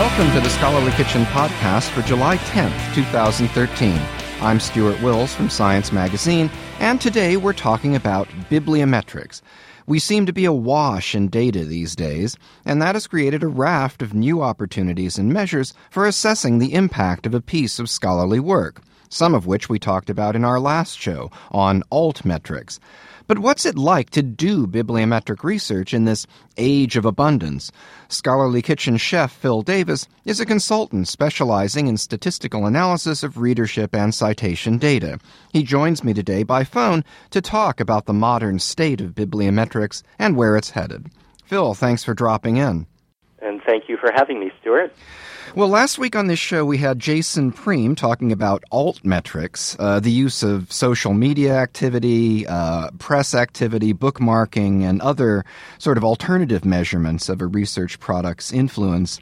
Welcome to the Scholarly Kitchen podcast for July 10th, 2013. I'm Stewart Wills from Science Magazine, and today we're talking about bibliometrics. We seem to be awash in data these days, and that has created a raft of new opportunities and measures for assessing the impact of a piece of scholarly work, some of which we talked about in our last show on altmetrics. But what's it like to do bibliometric research in this age of abundance? Scholarly Kitchen chef Phil Davis is a consultant specializing in statistical analysis of readership and citation data. He joins me today by phone to talk about the modern state of bibliometrics and where it's headed. Phil, thanks for dropping in. And thank you for having me, Stewart. Well, last week on this show, we had Jason Priem talking about altmetrics, uh, the use of social media activity, uh, press activity, bookmarking, and other sort of alternative measurements of a research product's influence.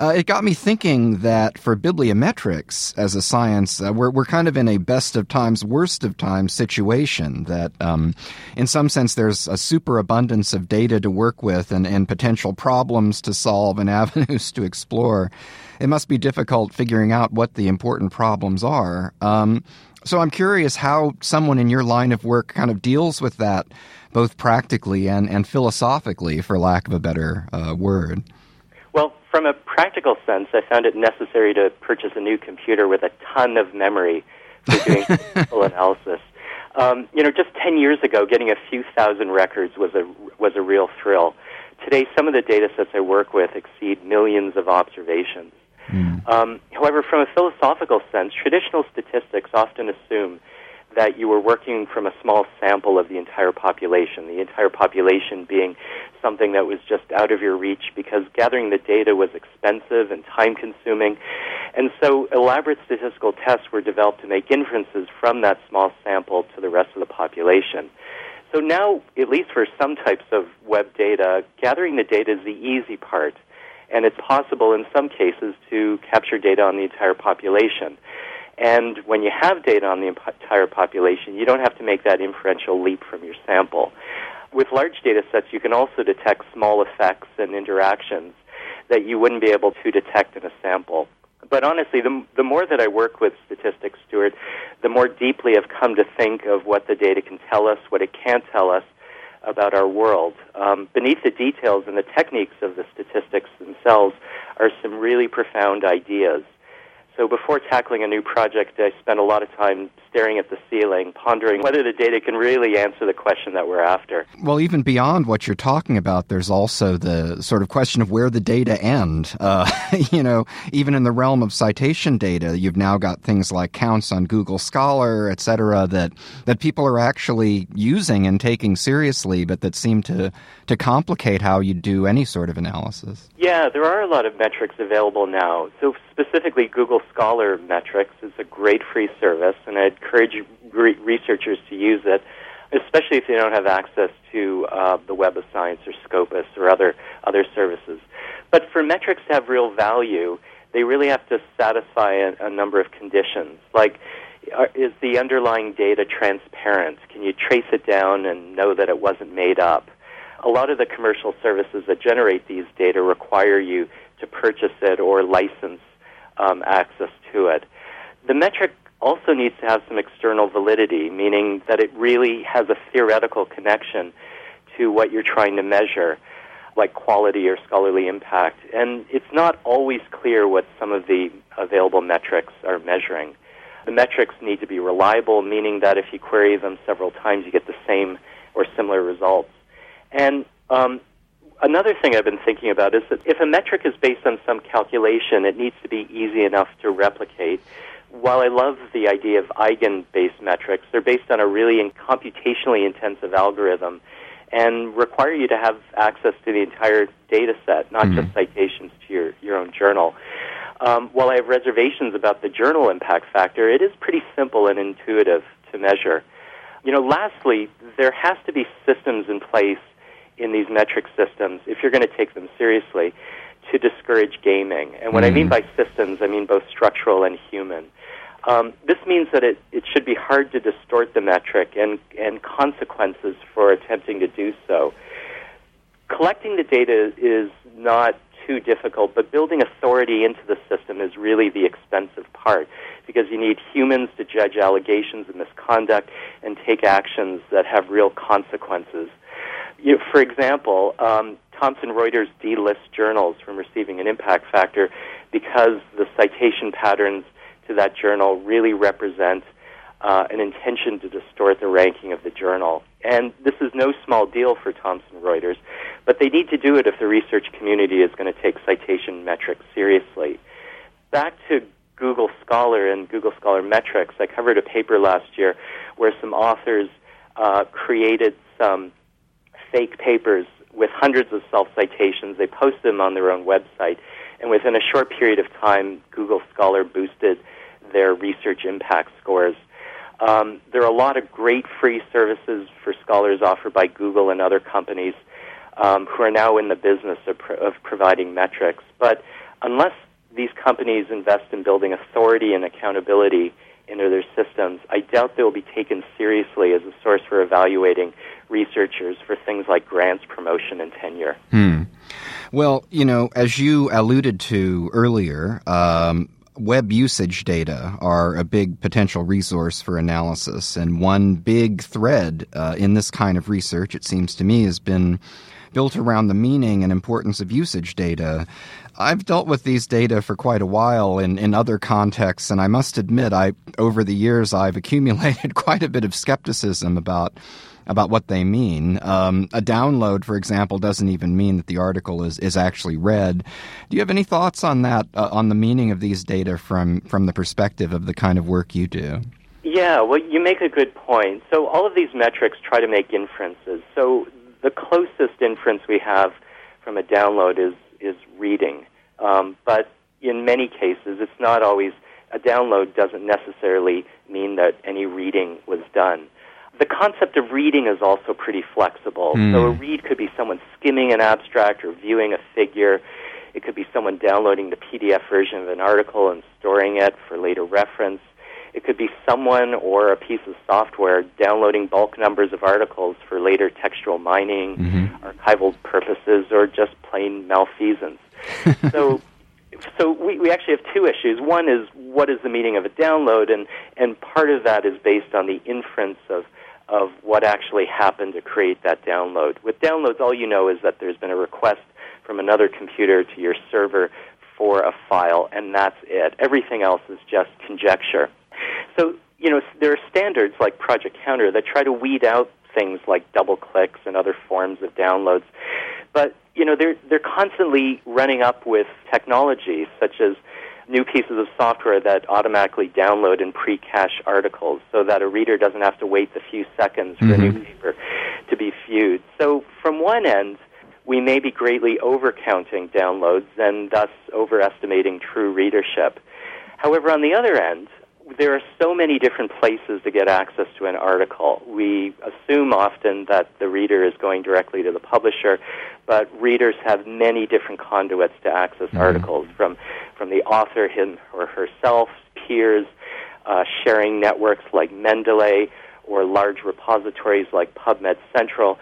Uh, it got me thinking that for bibliometrics as a science, uh, we're, we're kind of in a best of times, worst of times situation. That um, in some sense, there's a superabundance of data to work with and, and potential problems to solve and avenues to explore. It must be difficult figuring out what the important problems are. Um, so I'm curious how someone in your line of work kind of deals with that, both practically and, and philosophically, for lack of a better uh, word. From a practical sense, I found it necessary to purchase a new computer with a ton of memory for doing full analysis. Um, you know, just 10 years ago, getting a few thousand records was a, was a real thrill. Today, some of the data sets I work with exceed millions of observations. Mm. Um, however, from a philosophical sense, traditional statistics often assume that you were working from a small sample of the entire population, the entire population being something that was just out of your reach because gathering the data was expensive and time consuming. And so elaborate statistical tests were developed to make inferences from that small sample to the rest of the population. So now, at least for some types of web data, gathering the data is the easy part. And it's possible in some cases to capture data on the entire population. And when you have data on the entire population, you don't have to make that inferential leap from your sample. With large data sets, you can also detect small effects and interactions that you wouldn't be able to detect in a sample. But honestly, the, the more that I work with statistics, Stewart, the more deeply I've come to think of what the data can tell us, what it can't tell us about our world. Um, beneath the details and the techniques of the statistics themselves are some really profound ideas. So before tackling a new project, I spend a lot of time staring at the ceiling, pondering whether the data can really answer the question that we're after. Well, even beyond what you're talking about, there's also the sort of question of where the data end. Uh, you know, even in the realm of citation data, you've now got things like counts on Google Scholar, et cetera, that, that people are actually using and taking seriously, but that seem to, to complicate how you do any sort of analysis. Yeah, there are a lot of metrics available now. So specifically, Google Scholar metrics is a great free service, and I'd encourage re- researchers to use it, especially if they don't have access to uh, the Web of Science or Scopus or other other services. But for metrics to have real value, they really have to satisfy a, a number of conditions, like are, is the underlying data transparent? Can you trace it down and know that it wasn't made up? A lot of the commercial services that generate these data require you to purchase it or license um, access to it. The metric also needs to have some external validity, meaning that it really has a theoretical connection to what you're trying to measure, like quality or scholarly impact. And it's not always clear what some of the available metrics are measuring. The metrics need to be reliable, meaning that if you query them several times, you get the same or similar results. And um, another thing I've been thinking about is that if a metric is based on some calculation, it needs to be easy enough to replicate while I love the idea of eigen-based metrics, they're based on a really computationally intensive algorithm and require you to have access to the entire data set, not mm-hmm. just citations to your, your own journal. Um, while I have reservations about the journal impact factor, it is pretty simple and intuitive to measure. You know, lastly, there has to be systems in place in these metric systems, if you're going to take them seriously, to discourage gaming. And what mm-hmm. I mean mm-hmm. by systems, I mean both structural and human. Um, this means that it, it should be hard to distort the metric and, and consequences for attempting to do so. Collecting the data is not too difficult, but building authority into the system is really the expensive part because you need humans to judge allegations of misconduct and take actions that have real consequences. You, for example, um, Thomson Reuters delists journals from receiving an impact factor because the citation patterns to that journal really represent uh, an intention to distort the ranking of the journal. And this is no small deal for Thomson Reuters, but they need to do it if the research community is going to take citation metrics seriously. Back to Google Scholar and Google Scholar metrics, I covered a paper last year where some authors uh, created some fake papers with hundreds of self citations. They posted them on their own website, and within a short period of time, Google Scholar boosted their research impact scores. Um, there are a lot of great free services for scholars offered by Google and other companies um, who are now in the business of, pro- of providing metrics. But unless these companies invest in building authority and accountability into their systems, I doubt they will be taken seriously as a source for evaluating researchers for things like grants, promotion, and tenure. Hmm. Well, you know, as you alluded to earlier, um, web usage data are a big potential resource for analysis. And one big thread uh, in this kind of research, it seems to me, has been built around the meaning and importance of usage data. I've dealt with these data for quite a while in, in other contexts, and I must admit, I over the years I've accumulated quite a bit of skepticism about about what they mean. Um, a download, for example, doesn't even mean that the article is, is actually read. Do you have any thoughts on that, uh, on the meaning of these data from, from the perspective of the kind of work you do? Yeah, well, you make a good point. So, all of these metrics try to make inferences. So, the closest inference we have from a download is, is reading. Um, but in many cases, it's not always, a download doesn't necessarily mean that any reading was done the concept of reading is also pretty flexible. Mm. So a read could be someone skimming an abstract or viewing a figure. It could be someone downloading the PDF version of an article and storing it for later reference. It could be someone or a piece of software downloading bulk numbers of articles for later textual mining, mm-hmm. archival purposes, or just plain malfeasance. so so we, we actually have two issues. One is what is the meaning of a download, and, and part of that is based on the inference of of what actually happened to create that download. With downloads, all you know is that there's been a request from another computer to your server for a file, and that's it. Everything else is just conjecture. So, you know, there are standards like Project Counter that try to weed out things like double clicks and other forms of downloads. But, you know, they're, they're constantly running up with technology such as new pieces of software that automatically download and pre-cache articles so that a reader doesn't have to wait the few seconds for mm-hmm. a newspaper to be viewed. So from one end, we may be greatly overcounting downloads and thus overestimating true readership. However, on the other end, there are so many different places to get access to an article. We assume often that the reader is going directly to the publisher, but readers have many different conduits to access mm-hmm. articles from from the author him or herself, peers, uh, sharing networks like Mendeley, or large repositories like PubMed Central.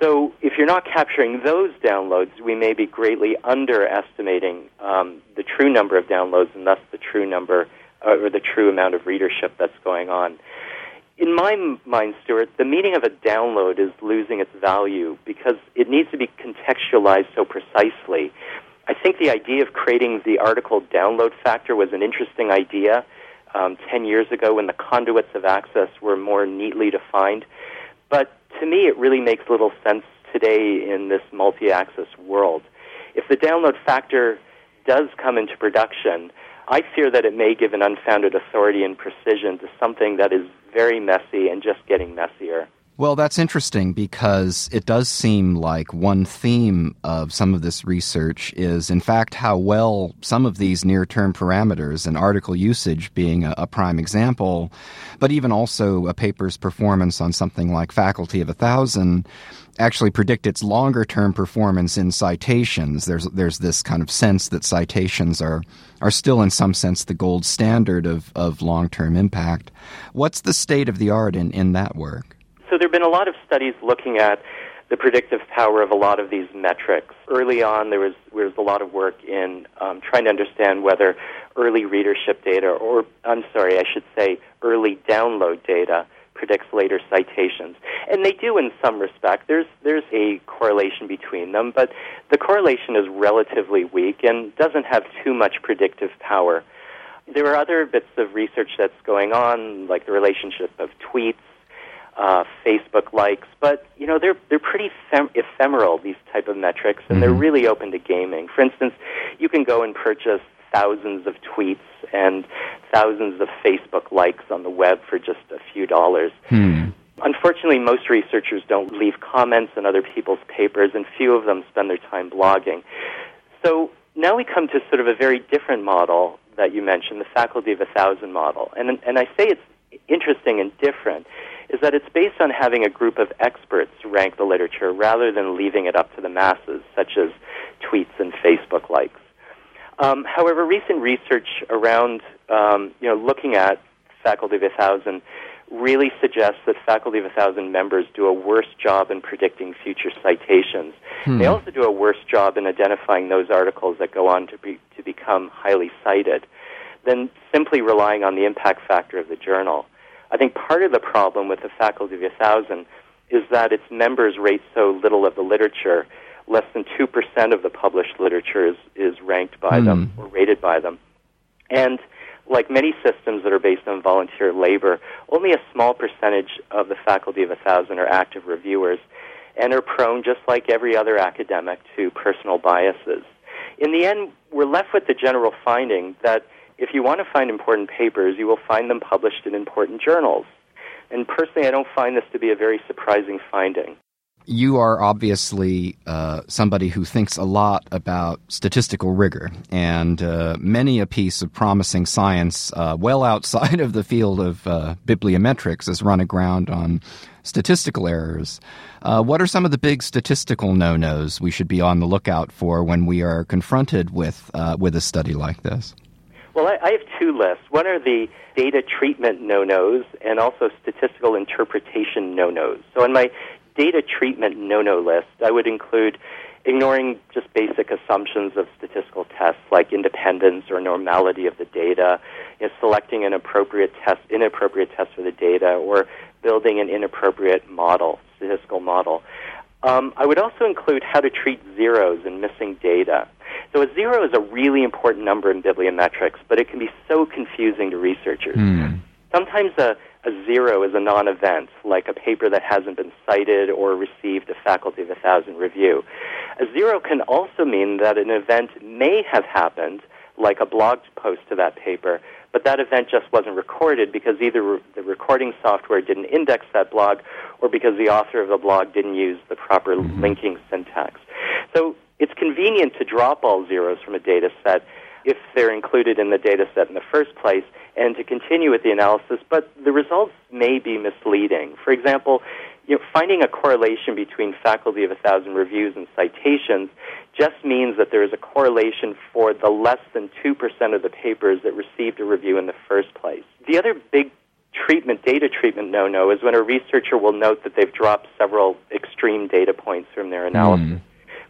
So, if you're not capturing those downloads, we may be greatly underestimating um, the true number of downloads and thus the true number or the true amount of readership that's going on. In my mind, Stewart, the meaning of a download is losing its value because it needs to be contextualized so precisely. I think the idea of creating the article download factor was an interesting idea um, 10 years ago when the conduits of access were more neatly defined. But to me, it really makes little sense today in this multi access world. If the download factor does come into production, I fear that it may give an unfounded authority and precision to something that is very messy and just getting messier. Well, that's interesting because it does seem like one theme of some of this research is, in fact, how well some of these near term parameters and article usage being a, a, prime example, but even also a paper's performance on something like Faculty of a Thousand actually predict its longer term performance in citations. There's, there's this kind of sense that citations are, are still, in some sense, the gold standard of, of long term impact. What's the state of the art in, in that work? So there have been a lot of studies looking at the predictive power of a lot of these metrics. Early on, there was, there was a lot of work in um, trying to understand whether early readership data, or I'm sorry, I should say early download data, predicts later citations. And they do in some respect. There's, there's a correlation between them, but the correlation is relatively weak and doesn't have too much predictive power. There are other bits of research that's going on, like the relationship of tweets uh, Facebook likes, but you know they're they're pretty fem- ephemeral these type of metrics, and mm-hmm. they're really open to gaming. For instance, you can go and purchase thousands of tweets and thousands of Facebook likes on the web for just a few dollars. Hmm. Unfortunately, most researchers don't leave comments on other people's papers, and few of them spend their time blogging. So now we come to sort of a very different model that you mentioned, the faculty of a thousand model. And, and I say it's interesting and different is that it's based on having a group of experts rank the literature rather than leaving it up to the masses, such as tweets and Facebook likes. Um, however, recent research around um, you know looking at Faculty of a Thousand really suggests that Faculty of a Thousand members do a worse job in predicting future citations. Hmm. They also do a worse job in identifying those articles that go on to be to become highly cited than simply relying on the impact factor of the journal. I think part of the problem with the Faculty of a Thousand is that its members rate so little of the literature. Less than 2% of the published literature is, is ranked by mm. them or rated by them. And like many systems that are based on volunteer labor, only a small percentage of the Faculty of a Thousand are active reviewers and are prone, just like every other academic, to personal biases. In the end, we're left with the general finding that if you want to find important papers, you will find them published in important journals. And personally, I don't find this to be a very surprising finding. You are obviously uh, somebody who thinks a lot about statistical rigor, and uh, many a piece of promising science, uh, well outside of the field of uh, bibliometrics, has run aground on statistical errors. Uh, what are some of the big statistical no-nos we should be on the lookout for when we are confronted with uh, with a study like this? Well, I, I have two lists. One are the data treatment no-nos and also statistical interpretation no-nos. So on my data treatment no-no list, I would include ignoring just basic assumptions of statistical tests like independence or normality of the data, you know, selecting an appropriate test, inappropriate test for the data, or building an inappropriate model, statistical model. Um, I would also include how to treat zeros and missing data. So a zero is a really important number in bibliometrics, but it can be so confusing to researchers. Mm. Sometimes a, a zero is a non-event, like a paper that hasn't been cited or received a Faculty of a Thousand review. A zero can also mean that an event may have happened, like a blog post to that paper, but that event just wasn't recorded because either re- the recording software didn't index that blog or because the author of the blog didn't use the proper mm-hmm. linking syntax. So it's convenient to drop all zeros from a data set if they're included in the data set in the first place and to continue with the analysis, but the results may be misleading. For example, you know, finding a correlation between faculty of a thousand reviews and citations just means that there is a correlation for the less than 2% of the papers that received a review in the first place. The other big treatment, data treatment no-no is when a researcher will note that they've dropped several extreme data points from their analysis. Mm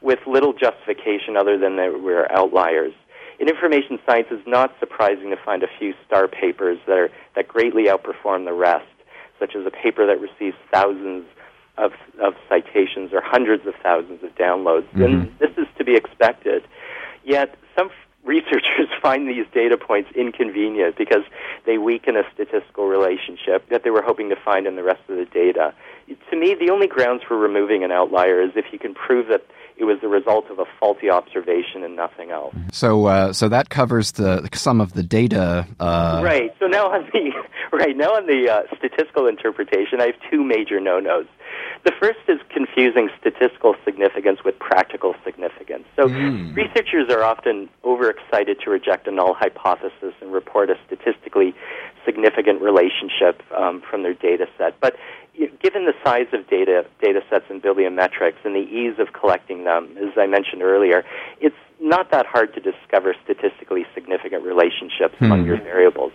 with little justification other than that we're outliers. In information science, it's not surprising to find a few star papers that, are, that greatly outperform the rest, such as a paper that receives thousands of, of citations or hundreds of thousands of downloads. Mm-hmm. And this is to be expected. Yet, some researchers find these data points inconvenient because they weaken a statistical relationship that they were hoping to find in the rest of the data. To me, the only grounds for removing an outlier is if you can prove that it was the result of a faulty observation and nothing else. So, uh, so that covers the some of the data. Uh... Right. So now on the right now on the uh, statistical interpretation, I have two major no-nos. The first is confusing statistical significance with practical significance. So mm. researchers are often overexcited to reject a null hypothesis and report a statistically significant relationship um, from their data set. But given the size of data data sets and bibliometrics and the ease of collecting them, as I mentioned earlier, it's not that hard to discover statistically significant relationships hmm. among your variables.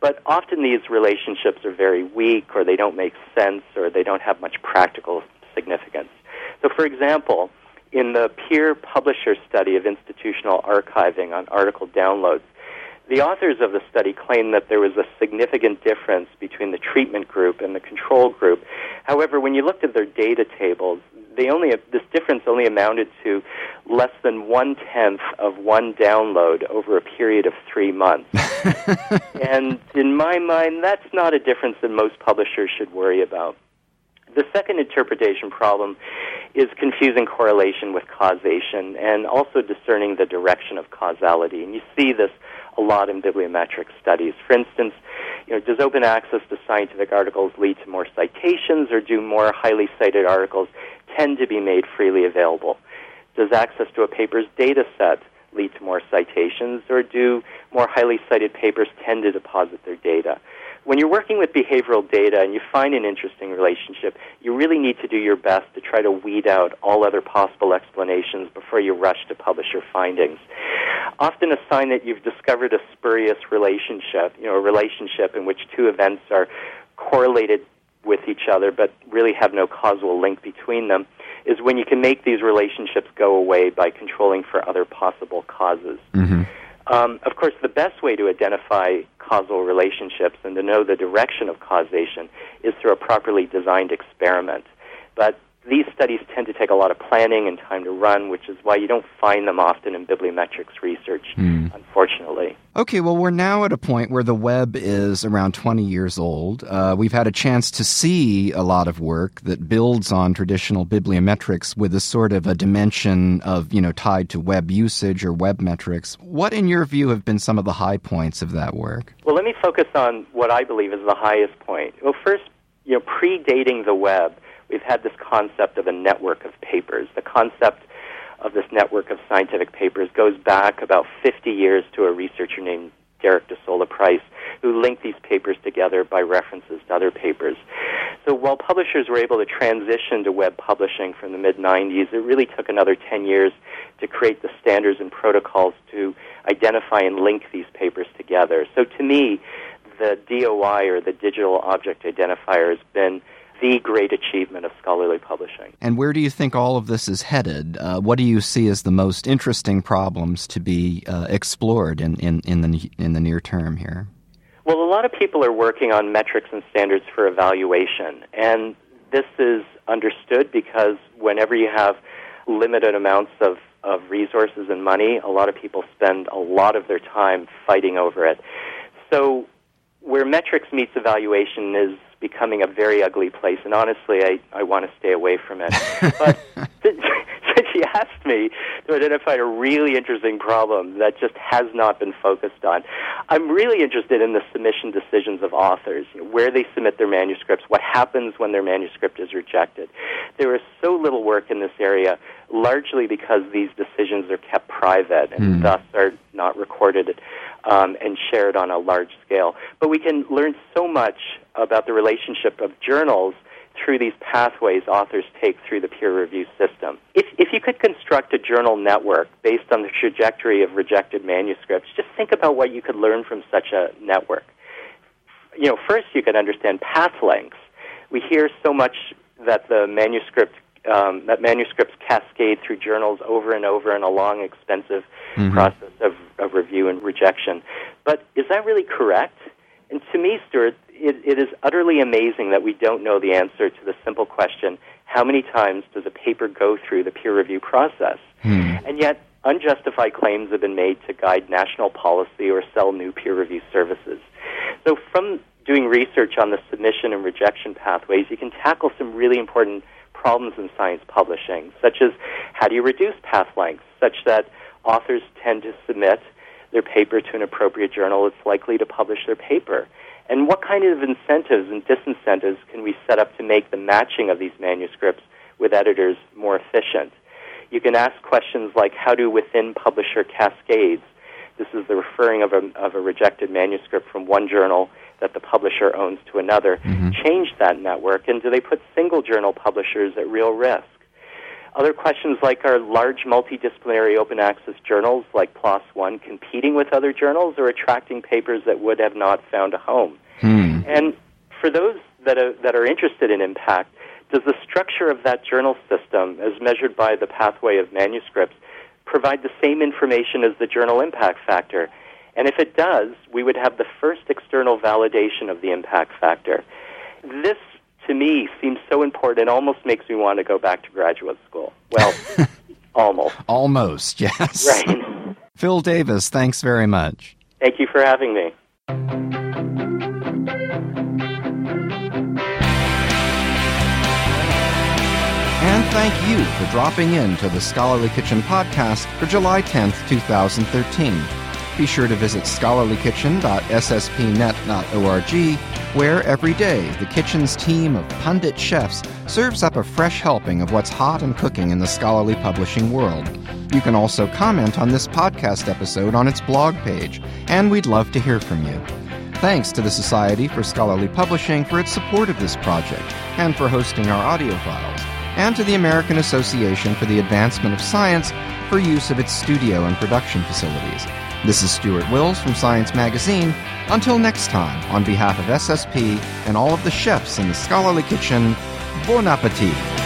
But often these relationships are very weak, or they don't make sense, or they don't have much practical significance. So, for example, in the peer publisher study of institutional archiving on article downloads, the authors of the study claim that there was a significant difference between the treatment group and the control group. However, when you looked at their data tables, they only this difference only amounted to less than one tenth of one download over a period of three months. and in my mind, that's not a difference that most publishers should worry about. The second interpretation problem is confusing correlation with causation and also discerning the direction of causality. And you see this a lot in bibliometric studies. For instance, you know, does open access to scientific articles lead to more citations, or do more highly cited articles tend to be made freely available? Does access to a paper's data set lead to more citations, or do more highly cited papers tend to deposit their data? when you're working with behavioral data and you find an interesting relationship, you really need to do your best to try to weed out all other possible explanations before you rush to publish your findings. Often a sign that you've discovered a spurious relationship, you know, a relationship in which two events are correlated with each other but really have no causal link between them, is when you can make these relationships go away by controlling for other possible causes. Mm-hmm. Um, of course, the best way to identify causal relationships and to know the direction of causation is through a properly designed experiment. But these studies tend to take a lot of planning and time to run, which is why you don't find them often in bibliometrics research, mm. unfortunately. Okay, well, we're now at a point where the web is around 20 years old. Uh, we've had a chance to see a lot of work that builds on traditional bibliometrics with a sort of a dimension of, you know, tied to web usage or web metrics. What, in your view, have been some of the high points of that work? Well, let me focus on what I believe is the highest point. Well, first, you know, predating the web, we've had this concept of a network of papers. The concept of this network of scientific papers goes back about 50 years to a researcher named Derek de Solla Price, who linked these papers together by references to other papers. So while publishers were able to transition to web publishing from the mid 90s, it really took another 10 years to create the standards and protocols to identify and link these papers together. So to me, the DOI or the digital object identifier has been the great achievement of scholarly publishing. And where do you think all of this is headed? Uh, what do you see as the most interesting problems to be uh, explored in, in, in, the, in the near term here? Well, a lot of people are working on metrics and standards for evaluation, and this is understood because whenever you have limited amounts of, of resources and money, a lot of people spend a lot of their time fighting over it. So, where metrics meets evaluation is becoming a very ugly place, and honestly, I, I want to stay away from it. But asked me to identify a really interesting problem that just has not been focused on, I'm really interested in the submission decisions of authors, you know, where they submit their manuscripts, what happens when their manuscript is rejected. There is so little work in this area, largely because these decisions are kept private and mm. thus are not recorded um, and shared on a large scale. But we can learn so much about the relationship of journals through these pathways authors take through the peer review system. If, if you could construct a journal network based on the trajectory of rejected manuscripts, just think about what you could learn from such a network. You know, first you could understand path lengths. We hear so much that the manuscript um, that manuscripts cascade through journals over and over in a long, expensive mm-hmm. process of, of review and rejection. But is that really correct? And to me, Stewart, it, it is utterly amazing that we don't know the answer to the simple question how many times does a paper go through the peer review process? Hmm. And yet, unjustified claims have been made to guide national policy or sell new peer review services. So, from doing research on the submission and rejection pathways, you can tackle some really important problems in science publishing, such as how do you reduce path lengths such that authors tend to submit their paper to an appropriate journal it's likely to publish their paper? And what kind of incentives and disincentives can we set up to make the matching of these manuscripts with editors more efficient? You can ask questions like how do within publisher cascades, this is the referring of a, of a rejected manuscript from one journal that the publisher owns to another, mm-hmm. change that network? And do they put single journal publishers at real risk? Other questions like are large multidisciplinary open access journals like PLOS One competing with other journals or attracting papers that would have not found a home? Hmm. And for those that are, that are interested in impact, does the structure of that journal system, as measured by the pathway of manuscripts, provide the same information as the journal impact factor? And if it does, we would have the first external validation of the impact factor. This to me seems so important. It almost makes me want to go back to graduate school. Well, almost. Almost, yes. Right. Phil Davis, thanks very much. Thank you for having me. And thank you for dropping in to the Scholarly Kitchen podcast for July 10th, 2013 be sure to visit scholarlykitchen.sspnet.org, where every day the kitchen's team of pundit chefs serves up a fresh helping of what's hot and cooking in the scholarly publishing world. You can also comment on this podcast episode on its blog page, and we'd love to hear from you. Thanks to the Society for Scholarly Publishing for its support of this project and for hosting our audio files, and to the American Association for the Advancement of Science for use of its studio and production facilities. This is Stewart Wills from Science Magazine. Until next time, on behalf of SSP and all of the chefs in the Scholarly Kitchen, bon appetit!